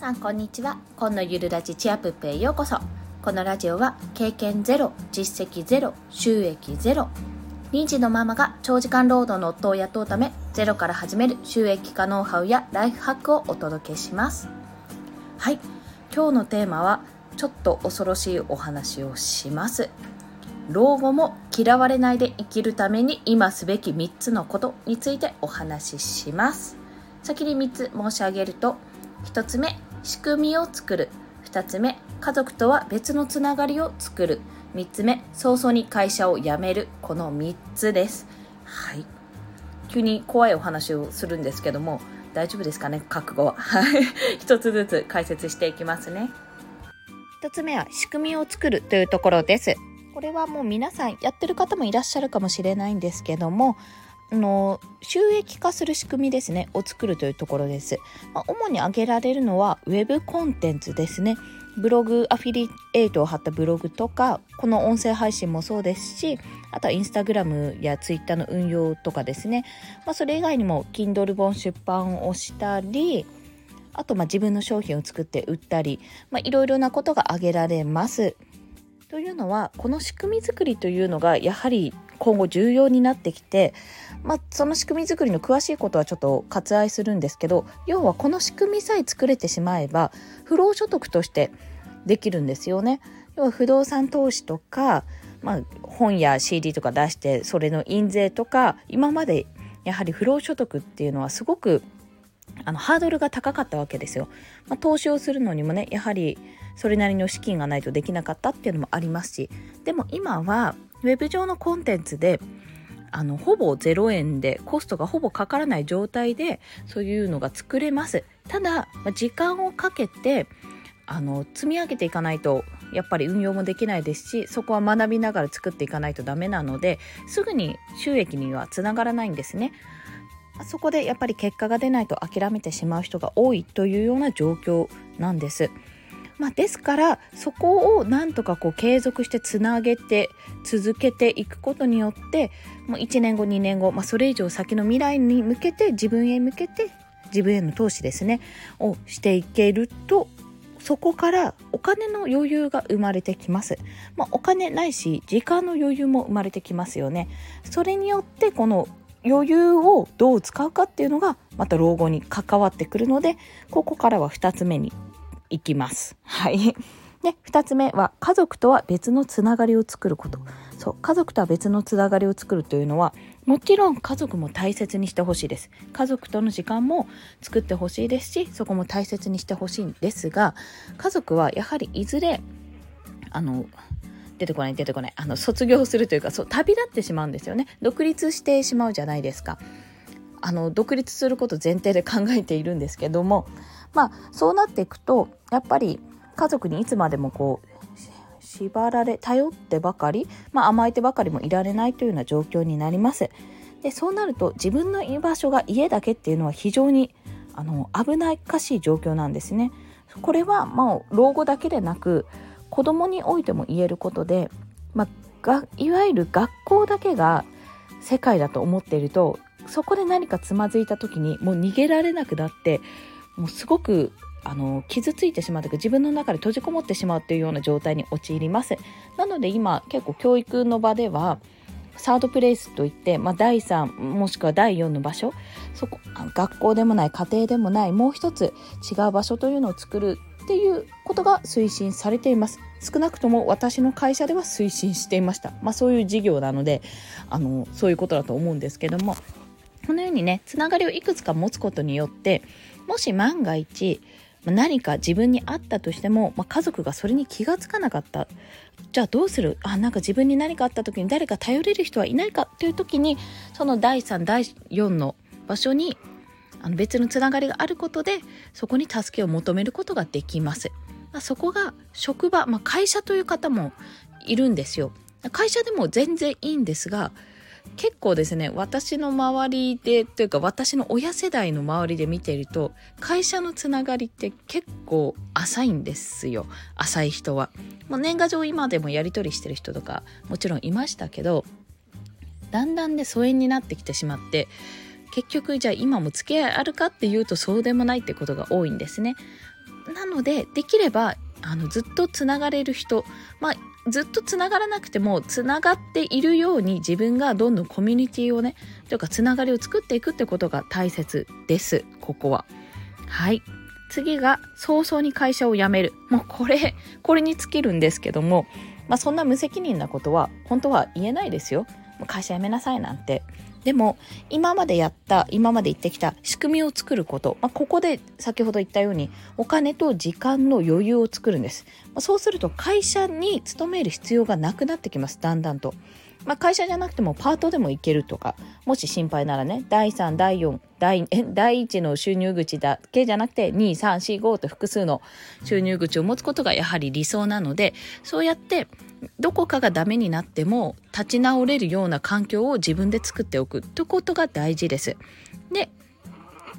さんこんにちは。今のゆるラジチアプップへようこそ。このラジオは経験ゼロ実績ゼロ収益ゼロ。2児のママが長時間労働の夫を雇うためゼロから始める収益化ノウハウやライフハックをお届けします。はい。今日のテーマはちょっと恐ろしいお話をします。老後も嫌われないで生きるために今すべき3つのことについてお話しします。先に3つ申し上げると1つ目仕組みを作る。2つ目家族とは別のつながりを作る。3つ目早々に会社を辞める。この3つです。はい。急に怖いお話をするんですけども大丈夫ですかね覚悟は。はい。一つずつ解説していきますね。1つ目は仕組みを作るというところです。これはもう皆さんやってる方もいらっしゃるかもしれないんですけどもの収益化する仕組みですね。を作るというところです、まあ、主に挙げられるのはウェブコンテンツですね。ブログアフィリエイトを貼ったブログとかこの音声配信もそうですしあとはインスタグラムやツイッターの運用とかですね、まあ、それ以外にも Kindle 本出版をしたりあとまあ自分の商品を作って売ったり、いろいろなことが挙げられます。というのはこの仕組み作りというのがやはり今後重要になってきて、まあ、その仕組み作りの詳しいことはちょっと割愛するんですけど要はこの仕組みさえ作れてしまえば不労所得としてできるんですよね。要は不動産投資とか、まあ、本や CD とか出してそれの印税とか今までやはり不労所得っていうのはすごくあのハードルが高かったわけですよ。まあ、投資をするのにもねやはりそれなりの資金がないとできなかったっていうのもありますしでも今はウェブ上のコンテンツであのほぼ0円でコストがほぼかからない状態でそういうのが作れます。ただ時間をかけてあの積み上げていかないとやっぱり運用もできないですしそこは学びながら作っていかないとダメなのですぐに収益にはつながらないんですね。そこでやっぱり結果が出ないと諦めてしまう人が多いというような状況なんです。まあ、ですからそこをなんとかこう継続してつなげて続けていくことによってもう1年後2年後、まあ、それ以上先の未来に向けて自分へ向けて自分への投資ですねをしていけるとそこからお金の余裕が生まれてきます。まあ、お金ないし時間の余裕も生まれてきますよね。それによってこの余裕をどう使うかっていうのがまた老後に関わってくるのでここからは2つ目にいきます。はい。で、2つ目は家族とは別のつながりを作ること。そう、家族とは別のつながりを作るというのは、もちろん家族も大切にしてほしいです。家族との時間も作ってほしいですし、そこも大切にしてほしいんですが、家族はやはりいずれ、あの、出てこない出てこないあの卒業するというかそう旅立ってしまうんですよね独立してしまうじゃないですかあの独立すること前提で考えているんですけどもまあそうなっていくとやっぱり家族にいつまでもこう縛られ頼ってばかり、まあ、甘えてばかりもいられないというような状況になります。でそうなると自分の居場所が家だけっていうのは非常にあの危ないかしい状況なんですね。これはまあ老後だけでなく子供においても言えることで、まあ、がいわゆる学校だけが世界だと思っているとそこで何かつまずいた時にもう逃げられなくなってもうすごくあの傷ついてしまうというか自分の中で閉じこもってしまうっていうような状態に陥ります。なので今結構教育の場ではサードプレイスといって、まあ、第3もしくは第4の場所そこ学校でもない家庭でもないもう一つ違う場所というのを作るっていうことが推進されています。少なくとも私の会社では推進していました。まあそういう事業なのであのそういうことだと思うんですけども。このようにねつながりをいくつか持つことによってもし万が一何か自分にあったとしても、まあ、家族がそれに気がつかなかったじゃあどうする？あなんか自分に何かあった時に誰か頼れる人はいないか？という時にその第3第4の場所にあの別のつながりがあることでそこに助けを求めることができます。まあ、そこが職場、まあ、会社という方もいるんですよ。会社でも全然いいんですが結構ですね私の周りでというか私の親世代の周りで見ていると会社のつながりって結構浅いんですよ浅い人は。もう年賀状今でもやり取りしてる人とかもちろんいましたけどだんだんね疎遠になってきてしまって結局じゃあ今も付き合いあるかっていうとそうでもないってことが多いんですね。なのでできればあのずっとつながれる人、まあ、ずっとつながらなくてもつながっているように自分がどんどんコミュニティをねというかつながりを作っていくってことが大切です。ここは。はい。次が早々に会社を辞める。もうこれこれに尽きるんですけども、まあ、そんな無責任なことは本当は言えないですよ。会社辞めなさいなんて。でも今までやった今まで言ってきた仕組みを作ること、まあ、ここで先ほど言ったようにお金と時間の余裕を作るんです、まあ、そうすると会社に勤める必要がなくなってきますだんだんと、まあ、会社じゃなくてもパートでも行けるとかもし心配ならね第3第4第 第1の収入口だけじゃなくて2345と複数の収入口を持つことがやはり理想なのでそうやってどこかがダメになっても立ち直れるような環境を自分で作っておくということが大事です。で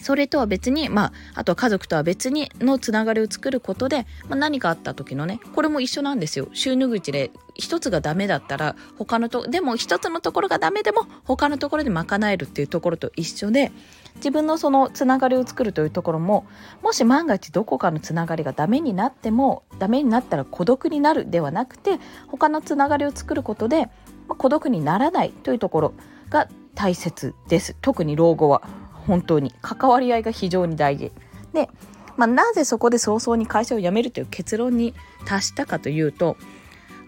それとは別に、まあ、あとは家族とは別にのつながりを作ることで、まあ、何かあった時のね、これも一緒なんですよ。収入口で一つがダメだったら、他のと、でも一つのところがダメでも、他のところで賄えるっていうところと一緒で、自分のそのつながりを作るというところも、もし万が一どこかのつながりがダメになっても、ダメになったら孤独になるではなくて、他のつながりを作ることで、まあ、孤独にならないというところが大切です。特に老後は。本当に関わり合いが非常に大事で、まあ、なぜそこで早々に会社を辞めるという結論に達したかというと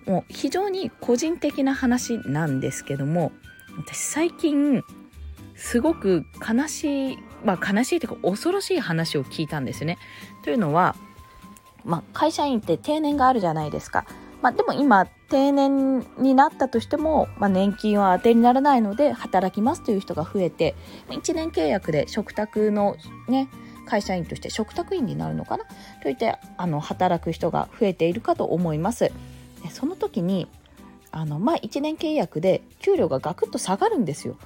もう非常に個人的な話なんですけども私最近すごく悲しいまあ悲しいというか恐ろしい話を聞いたんですよね。というのは、まあ、会社員って定年があるじゃないですか。まあ、でも今定年になったとしても、まあ、年金は当てにならないので働きますという人が増えて1年契約で食卓のね会社員として食卓員になるのかな？といってあの働く人が増えているかと思います。その時にあの、まあ、1年契約で給料がガクッと下がるんですよ。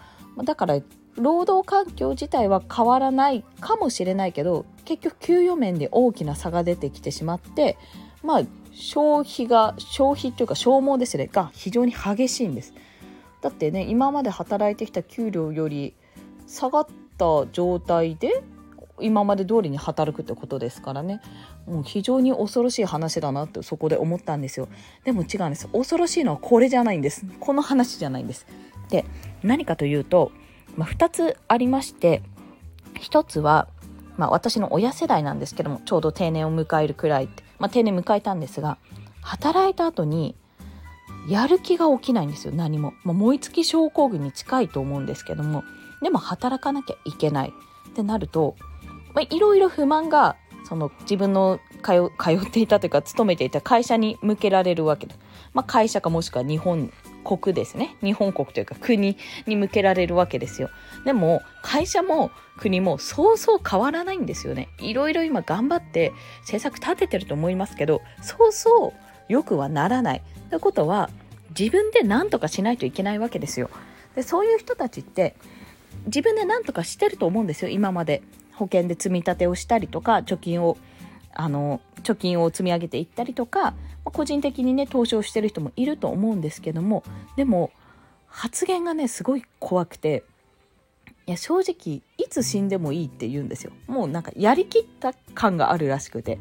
だから労働環境自体は変わらないかもしれないけど結局給与面で大きな差が出てきてしまってまあ消費が消費というか消耗ですね。が非常に激しいんです。だってね今まで働いてきた給料より下がった状態で今まで通りに働くってことですからね。もう非常に恐ろしい話だなってそこで思ったんですよ。でも違うんです。恐ろしいのはこれじゃないんです。この話じゃないんです。で何かというと、まあ、2つありまして1つは、まあ、私の親世代なんですけどもちょうど定年を迎えるくらいって。まあ、定年迎えたんですが働いた後にやる気が起きないんですよ何も、まあ、燃え尽き症候群に近いと思うんですけどもでも働かなきゃいけない。ってなるといろいろ不満がその自分の通っていたというか勤めていた会社に向けられるわけで、まあ、会社かもしくは日本国ですね。日本国というか国に向けられるわけですよ。でも会社も国もそうそう変わらないんですよね。いろいろ今頑張って政策立ててると思いますけどそうそうよくはならない。ということは自分で何とかしないといけないわけですよ。でそういう人たちって自分で何とかしてると思うんですよ。今まで保険で積み立てをしたりとか貯金をあの貯金を積み上げていったりとか個人的にね投資をしてる人もいると思うんですけどもでも発言がねすごい怖くていや正直いつ死んでもいいって言うんですよ。もうなんかやりきった感があるらしくて。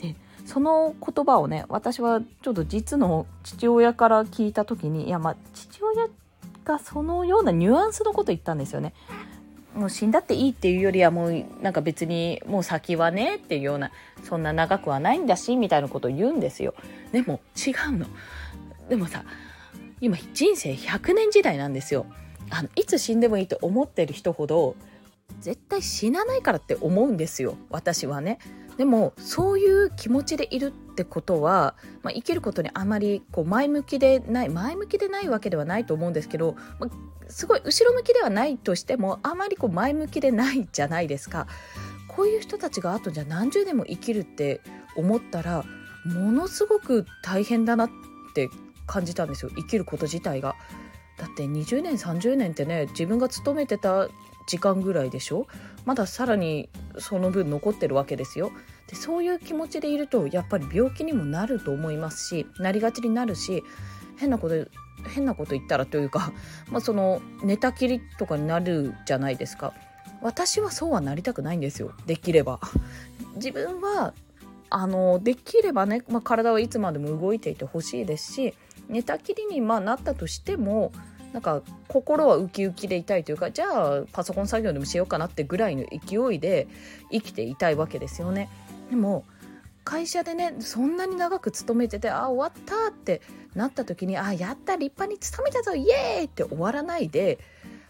でその言葉をね私はちょっと実の父親から聞いた時にいやまあ父親がそのようなニュアンスのこと言ったんですよね。もう死んだっていいっていうよりはもうなんか別にもう先はねっていうようなそんな長くはないんだしみたいなことを言うんですよ。でも違うの。でもさ今人生100年時代なんですよ。あのいつ死んでもいいと思ってる人ほど絶対死なないからって思うんですよ。私はね。でもそういう気持ちでいるってことは、まあ、生きることにあまりこう前向きでない前向きでないわけではないと思うんですけど、まあ、すごい後ろ向きではないとしてもあまりこう前向きでないじゃないですか。こういう人たちがあとじゃ何十年も生きるって思ったらものすごく大変だなって感じたんですよ生きること自体が。だって20年30年ってね自分が勤めてた時間ぐらいでしょ？まださらにその分残ってるわけですよでそういう気持ちでいるとやっぱり病気にもなると思いますしなりがちになるし変なこと変なこと言ったらというか、まあ、その寝たきりとかになるじゃないですか私はそうはなりたくないんですよできれば 自分はあのできればね、まあ、体はいつまでも動いていてほしいですし寝たきりにまあなったとしてもなんか心はウキウキでいたいというかじゃあパソコン作業でもしようかなってぐらいの勢いで生きていたいわけですよね。でも会社でねそんなに長く勤めててあ終わったってなった時にあやった立派に勤めたぞイエーイって終わらないで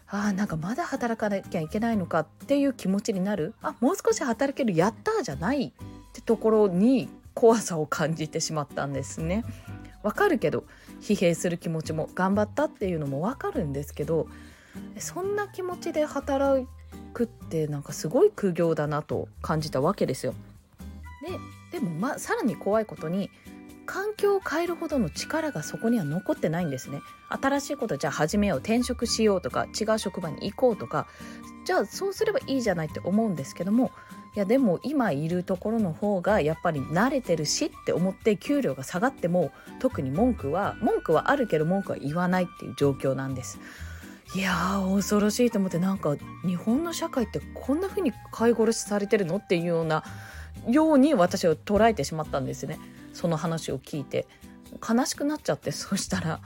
あなんかまだ働かなきゃいけないのかっていう気持ちになるあもう少し働けるやったじゃないってところに怖さを感じてしまったんですね。わかるけど疲弊する気持ちも頑張ったっていうのもわかるんですけどそんな気持ちで働くってなんかすごい苦行だなと感じたわけですよ。ででもまあさらに怖いことに環境を変えるほどの力がそこには残ってないんですね新しいことじゃあ始めよう転職しようとか違う職場に行こうとかじゃあそうすればいいじゃないって思うんですけどもいやでも今いるところの方がやっぱり慣れてるしって思って給料が下がっても特に文句は文句はあるけど文句は言わないっていう状況なんです。いやー恐ろしいと思ってなんか日本の社会ってこんな風に飼い殺しされてるのっていうようなように私は捉えてしまったんですねその話を聞いて悲しくなっちゃってそうしたら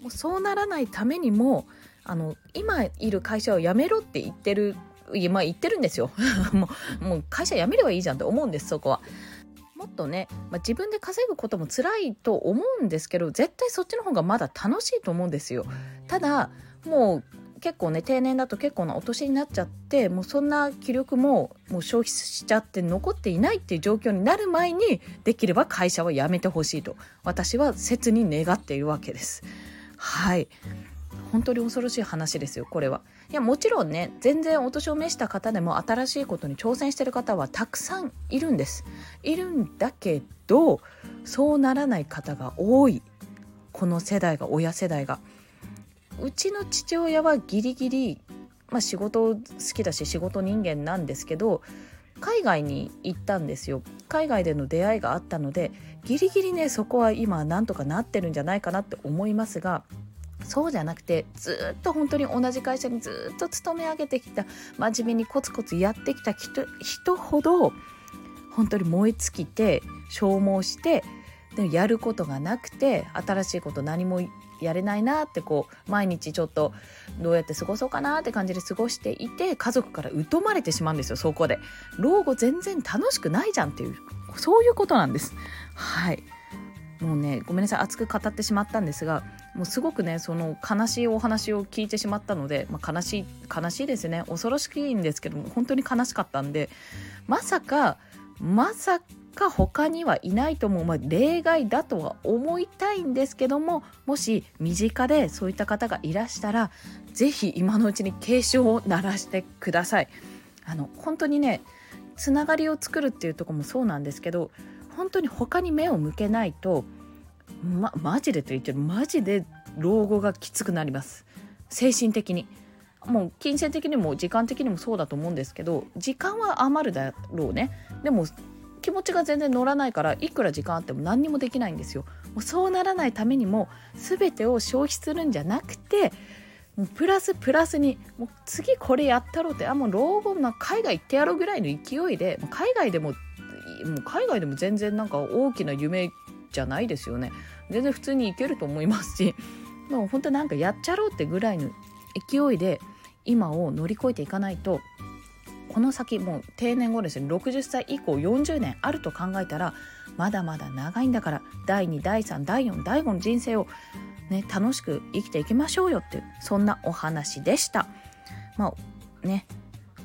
もうそうならないためにもあの今いる会社を辞めろって言ってるまあ言ってるんですよ もうもう会社辞めればいいじゃんって思うんですそこは。もっとね、まあ、自分で稼ぐことも辛いと思うんですけど絶対そっちの方がまだ楽しいと思うんですよ。ただもう結構ね定年だと結構なお年になっちゃってもうそんな気力ももう消費しちゃって残っていないっていう状況になる前にできれば会社は辞めてほしいと私は切に願っているわけです。はい本当に恐ろしい話ですよこれは。いやもちろんね全然お年を召した方でも新しいことに挑戦してる方はたくさんいるんです。いるんだけどそうならない方が多いこの世代が親世代が。うちの父親はギリギリ、まあ、仕事好きだし仕事人間なんですけど海外に行ったんですよ。海外での出会いがあったのでギリギリねそこは今なんとかなってるんじゃないかなって思いますがそうじゃなくてずっと本当に同じ会社にずっと勤め上げてきた真面目にコツコツやってきた人人ほど本当に燃え尽きて消耗してでやることがなくて新しいこと何もやれないなってこう毎日ちょっとどうやって過ごそうかなって感じで過ごしていて家族から疎まれてしまうんですよ。そこで。老後全然楽しくないじゃんっていうそういうことなんです。はい。もうねごめんなさい。熱く語ってしまったんですがもうすごくねその悲しいお話を聞いてしまったので、まあ、悲しい悲しいですね。恐ろしいんですけども本当に悲しかったんでまさかまさか他にはいないと思う、まあ、例外だとは思いたいんですけどももし身近でそういった方がいらしたら是非今のうちに警鐘を鳴らしてください。あの本当にねつながりを作るっていうとこもそうなんですけど本当に他に目を向けないとまマジでと言ってるマジで老後がきつくなります。精神的に。もう金銭的にも時間的にもそうだと思うんですけど時間は余るだろうね。でも気持ちが全然乗らないからいくら時間あっても何にもできないんですよ。もうそうならないためにも全てを消費するんじゃなくてもうプラスプラスにもう次これやったろうってあもう老後な海外行ってやろうぐらいの勢いで海外でももう海外でも全然なんか大きな夢じゃないですよね。全然普通に行けると思いますしもう本当なんかやっちゃろうってぐらいの勢いで今を乗り越えていかないとこの先もう定年後ですね。60歳以降40年あると考えたらまだまだ長いんだから第2第3第4第5の人生を、ね、楽しく生きていきましょうよっていうそんなお話でした。まあね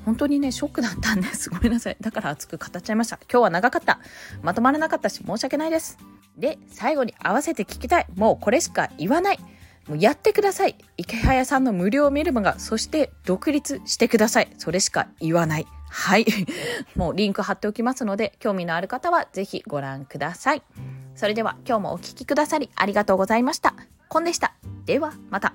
本当にねショックだったんです。ごめんなさい。だから熱く語っちゃいました。今日は長かった。まとまらなかったし申し訳ないです。で最後に合わせて聞きたい。もうこれしか言わない。もうやってください。池早さんの無料メルマガ、そして独立してください。それしか言わない。はい。もうリンク貼っておきますので、興味のある方はぜひご覧ください。それでは今日もお聴きくださりありがとうございました。コンでした。ではまた。